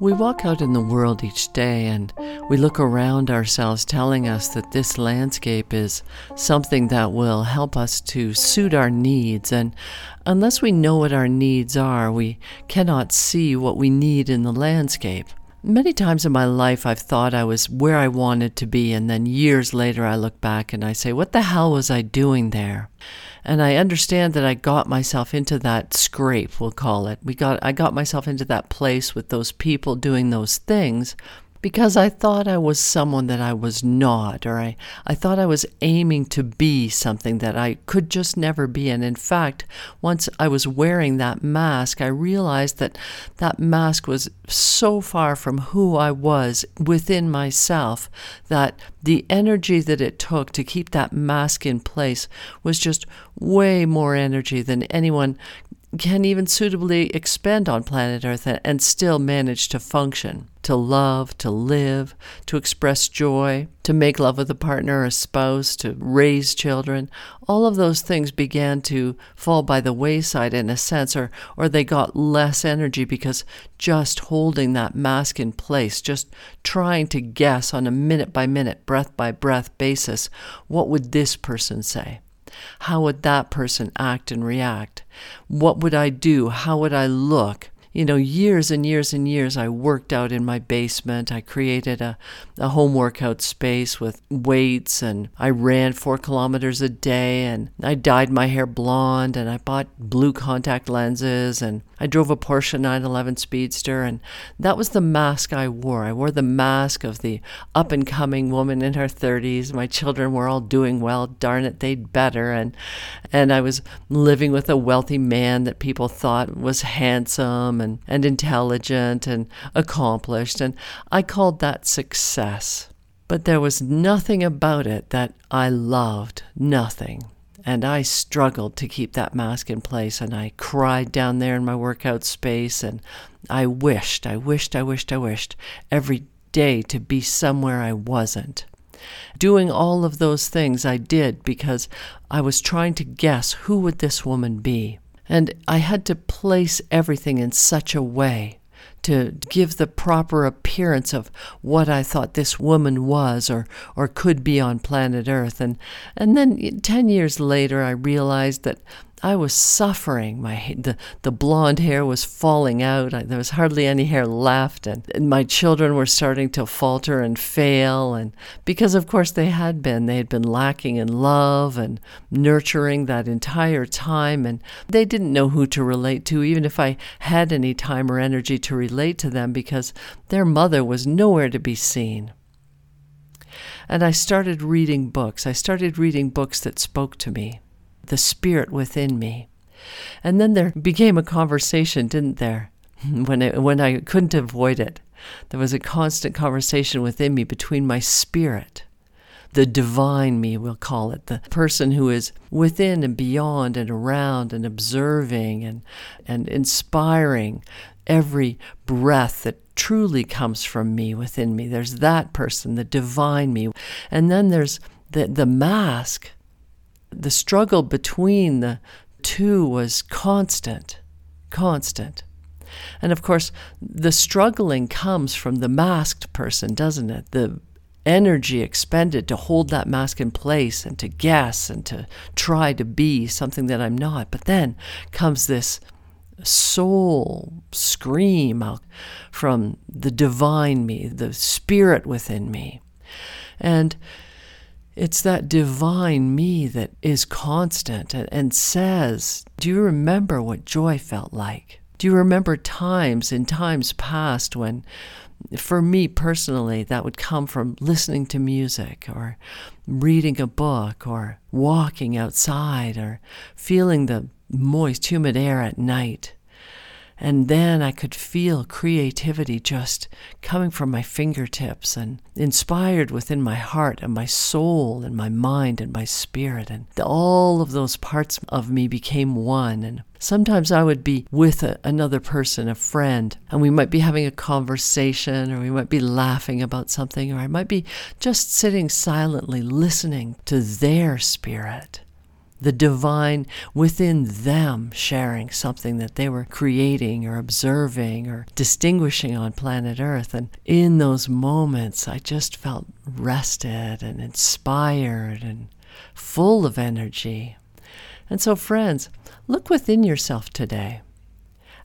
We walk out in the world each day and we look around ourselves telling us that this landscape is something that will help us to suit our needs. And unless we know what our needs are, we cannot see what we need in the landscape. Many times in my life, I've thought I was where I wanted to be, and then years later, I look back and I say, What the hell was I doing there? And I understand that I got myself into that scrape, we'll call it. We got I got myself into that place with those people doing those things because I thought I was someone that I was not, or I, I thought I was aiming to be something that I could just never be. And in fact, once I was wearing that mask, I realized that that mask was so far from who I was within myself that the energy that it took to keep that mask in place was just way more energy than anyone can even suitably expend on planet Earth and still manage to function, to love, to live, to express joy, to make love with a partner or a spouse, to raise children. All of those things began to fall by the wayside in a sense, or, or they got less energy because just holding that mask in place, just trying to guess on a minute by minute, breath by breath basis, what would this person say? How would that person act and react? What would I do? How would I look? You know, years and years and years, I worked out in my basement. I created a, a home workout space with weights, and I ran four kilometers a day, and I dyed my hair blonde, and I bought blue contact lenses, and I drove a Porsche 911 Speedster, and that was the mask I wore. I wore the mask of the up and coming woman in her 30s. My children were all doing well. Darn it, they'd better. And, and I was living with a wealthy man that people thought was handsome and, and intelligent and accomplished, and I called that success. But there was nothing about it that I loved, nothing. And I struggled to keep that mask in place, and I cried down there in my workout space, and I wished, I wished, I wished, I wished every day to be somewhere I wasn't. Doing all of those things I did because I was trying to guess who would this woman be. And I had to place everything in such a way to give the proper appearance of what I thought this woman was or, or could be on planet Earth. And, and then 10 years later, I realized that I was suffering. My the, the blonde hair was falling out. I, there was hardly any hair left, and, and, my children were starting to falter and fail. And because, of course, they had been, they had been lacking in love and nurturing that entire time, and they didn't know who to relate to, even if I had any time or energy to relate to them, because their mother was nowhere to be seen. And I started reading books. I started reading books that spoke to me the spirit within me. And then there became a conversation, didn't there? when, it, when I couldn't avoid it. There was a constant conversation within me between my spirit, the divine me, we'll call it, the person who is within and beyond and around and observing and, and inspiring every breath that truly comes from me within me. There's that person, the divine me. And then there's the, the mask the struggle between the two was constant, constant. And of course, the struggling comes from the masked person, doesn't it? The energy expended to hold that mask in place and to guess and to try to be something that I'm not. But then comes this soul scream out from the divine me, the spirit within me. And it's that divine me that is constant and, and says, Do you remember what joy felt like? Do you remember times in times past when, for me personally, that would come from listening to music or reading a book or walking outside or feeling the moist, humid air at night? And then I could feel creativity just coming from my fingertips and inspired within my heart and my soul and my mind and my spirit. And all of those parts of me became one. And sometimes I would be with a, another person, a friend, and we might be having a conversation or we might be laughing about something, or I might be just sitting silently listening to their spirit the divine within them sharing something that they were creating or observing or distinguishing on planet Earth. And in those moments, I just felt rested and inspired and full of energy. And so, friends, look within yourself today.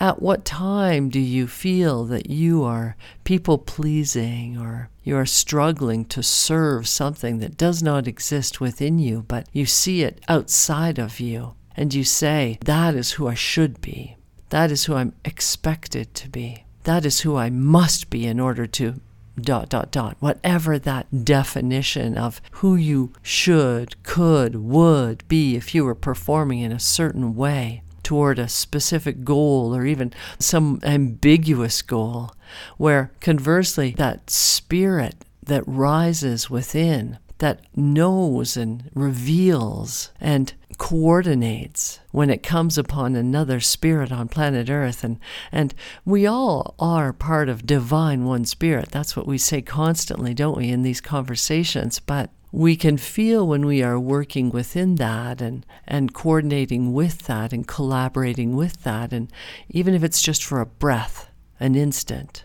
At what time do you feel that you are people pleasing or you are struggling to serve something that does not exist within you, but you see it outside of you and you say, That is who I should be. That is who I'm expected to be. That is who I must be in order to dot, dot, dot, whatever that definition of who you should, could, would be if you were performing in a certain way toward a specific goal or even some ambiguous goal, where conversely, that spirit that rises within, that knows and reveals and coordinates when it comes upon another spirit on planet Earth. And, and we all are part of divine one spirit. That's what we say constantly, don't we, in these conversations. But we can feel when we are working within that and, and coordinating with that and collaborating with that, and even if it's just for a breath, an instant,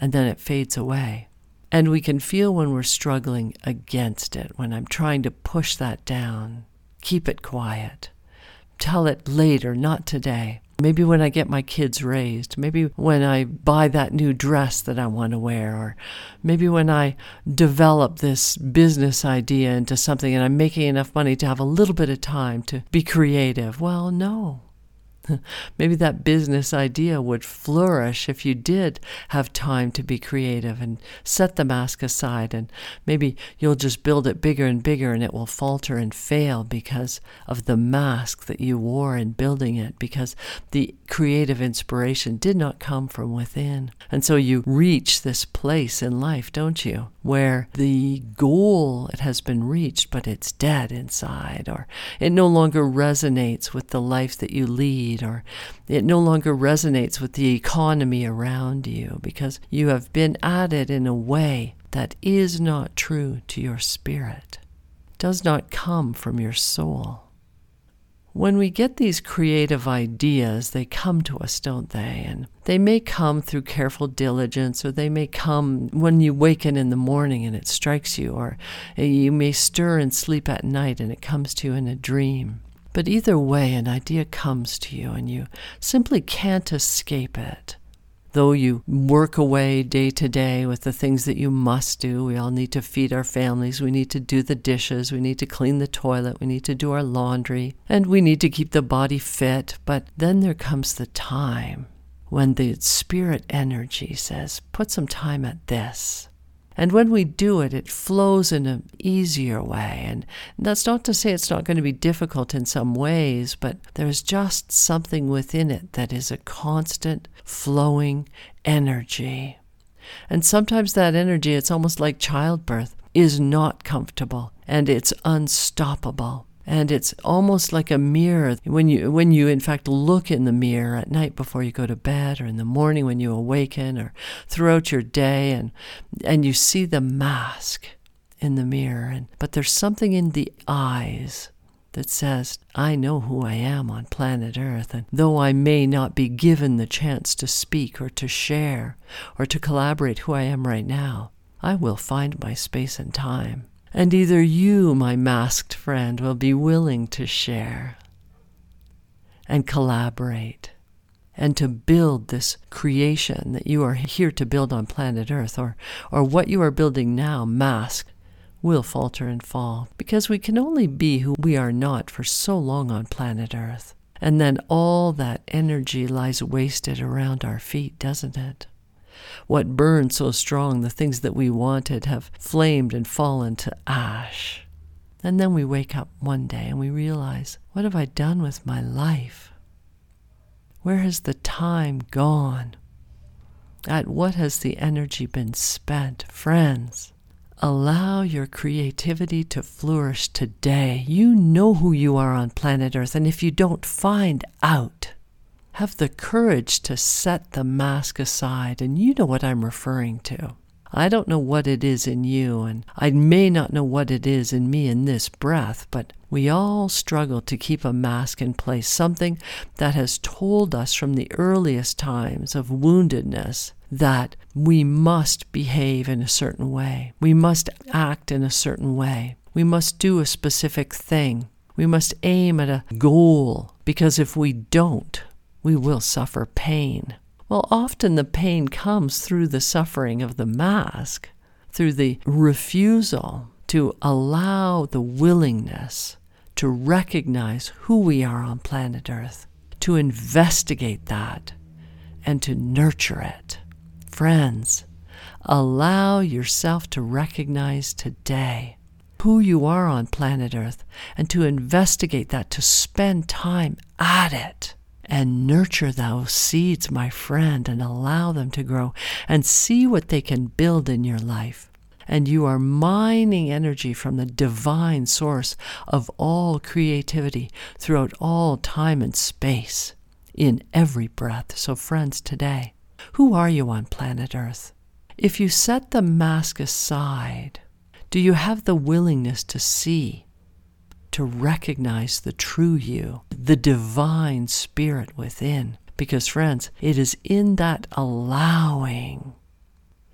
and then it fades away. And we can feel when we're struggling against it, when I'm trying to push that down, keep it quiet, tell it later, not today. Maybe when I get my kids raised, maybe when I buy that new dress that I want to wear, or maybe when I develop this business idea into something and I'm making enough money to have a little bit of time to be creative. Well, no. Maybe that business idea would flourish if you did have time to be creative and set the mask aside. And maybe you'll just build it bigger and bigger and it will falter and fail because of the mask that you wore in building it, because the creative inspiration did not come from within. And so you reach this place in life, don't you, where the goal it has been reached, but it's dead inside, or it no longer resonates with the life that you lead or it no longer resonates with the economy around you because you have been at it in a way that is not true to your spirit, does not come from your soul. When we get these creative ideas, they come to us, don't they? And they may come through careful diligence, or they may come when you waken in the morning and it strikes you, or you may stir and sleep at night and it comes to you in a dream. But either way, an idea comes to you and you simply can't escape it. Though you work away day to day with the things that you must do, we all need to feed our families, we need to do the dishes, we need to clean the toilet, we need to do our laundry, and we need to keep the body fit. But then there comes the time when the spirit energy says, put some time at this. And when we do it, it flows in an easier way. And that's not to say it's not going to be difficult in some ways, but there's just something within it that is a constant flowing energy. And sometimes that energy, it's almost like childbirth, is not comfortable and it's unstoppable and it's almost like a mirror. When you when you in fact look in the mirror at night before you go to bed or in the morning when you awaken or throughout your day and and you see the mask in the mirror and but there's something in the eyes that says, I know who I am on planet Earth, and though I may not be given the chance to speak or to share or to collaborate who I am right now, I will find my space and time and either you, my masked friend, will be willing to share and collaborate and to build this creation that you are here to build on planet Earth, or, or what you are building now, mask, will falter and fall because we can only be who we are not for so long on planet Earth. And then all that energy lies wasted around our feet, doesn't it? What burned so strong, the things that we wanted, have flamed and fallen to ash. And then we wake up one day and we realize, what have I done with my life? Where has the time gone? At what has the energy been spent? Friends, allow your creativity to flourish today. You know who you are on planet Earth, and if you don't, find out have the courage to set the mask aside, and you know what I'm referring to. I don't know what it is in you, and I may not know what it is in me in this breath, but we all struggle to keep a mask in place, something that has told us from the earliest times of woundedness that we must behave in a certain way. We must act in a certain way. We must do a specific thing. We must aim at a goal, because if we don't, we will suffer pain. Well, often the pain comes through the suffering of the mask, through the refusal to allow the willingness to recognize who we are on planet Earth, to investigate that, and to nurture it. Friends, allow yourself to recognize today who you are on planet Earth and to investigate that, to spend time at it and nurture those seeds, my friend, and allow them to grow and see what they can build in your life. And you are mining energy from the divine source of all creativity throughout all time and space in every breath. So, friends, today, who are you on planet Earth? If you set the mask aside, do you have the willingness to see to recognize the true you, the divine spirit within. Because, friends, it is in that allowing,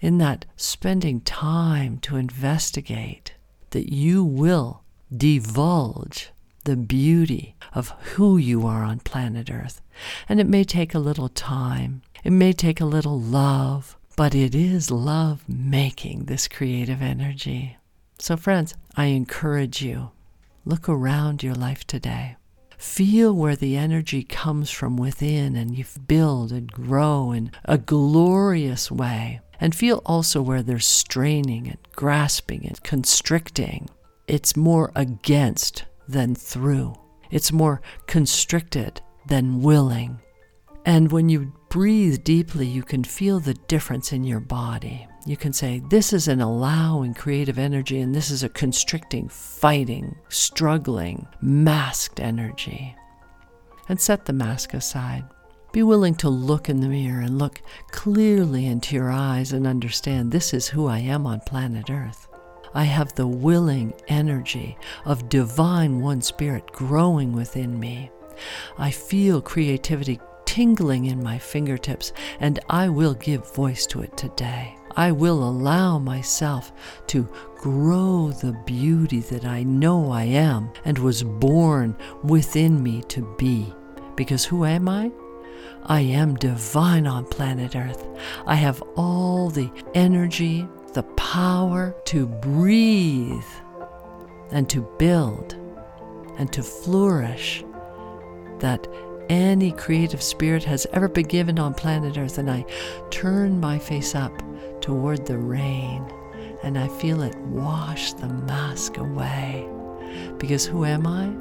in that spending time to investigate, that you will divulge the beauty of who you are on planet Earth. And it may take a little time, it may take a little love, but it is love making this creative energy. So, friends, I encourage you Look around your life today. Feel where the energy comes from within and you build and grow in a glorious way. And feel also where there's straining and grasping and constricting. It's more against than through. It's more constricted than willing. And when you breathe deeply, you can feel the difference in your body. You can say, This is an allowing creative energy, and this is a constricting, fighting, struggling, masked energy. And set the mask aside. Be willing to look in the mirror and look clearly into your eyes and understand this is who I am on planet Earth. I have the willing energy of divine One Spirit growing within me. I feel creativity tingling in my fingertips, and I will give voice to it today. I will allow myself to grow the beauty that I know I am and was born within me to be. Because who am I? I am divine on planet Earth. I have all the energy, the power to breathe and to build and to flourish that any creative spirit has ever been given on planet Earth. And I turn my face up toward the rain and I feel it wash the mask away. Because who am I?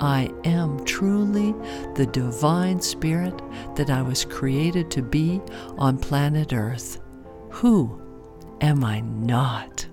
I am truly the divine spirit that I was created to be on planet Earth. Who am I not?